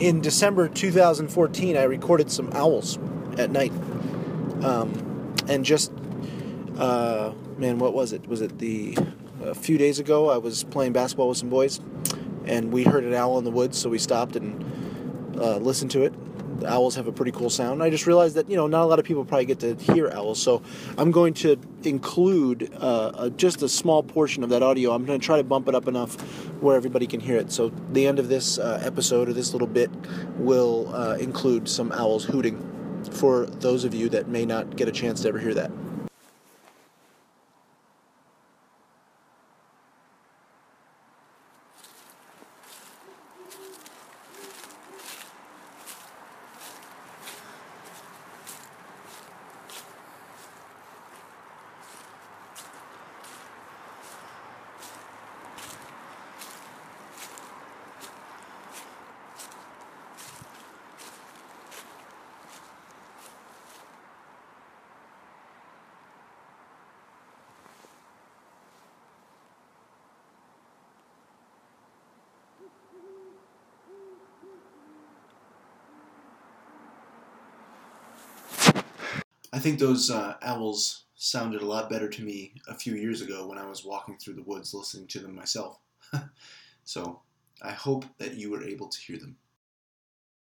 in December 2014, I recorded some owls at night. Um, and just, uh, man, what was it? Was it the, a few days ago, I was playing basketball with some boys, and we heard an owl in the woods, so we stopped and uh, listened to it. Owls have a pretty cool sound. I just realized that, you know, not a lot of people probably get to hear owls, so I'm going to include uh, a, just a small portion of that audio. I'm going to try to bump it up enough where everybody can hear it. So the end of this uh, episode or this little bit will uh, include some owls hooting for those of you that may not get a chance to ever hear that. I think those uh, owls sounded a lot better to me a few years ago when I was walking through the woods listening to them myself. so I hope that you were able to hear them.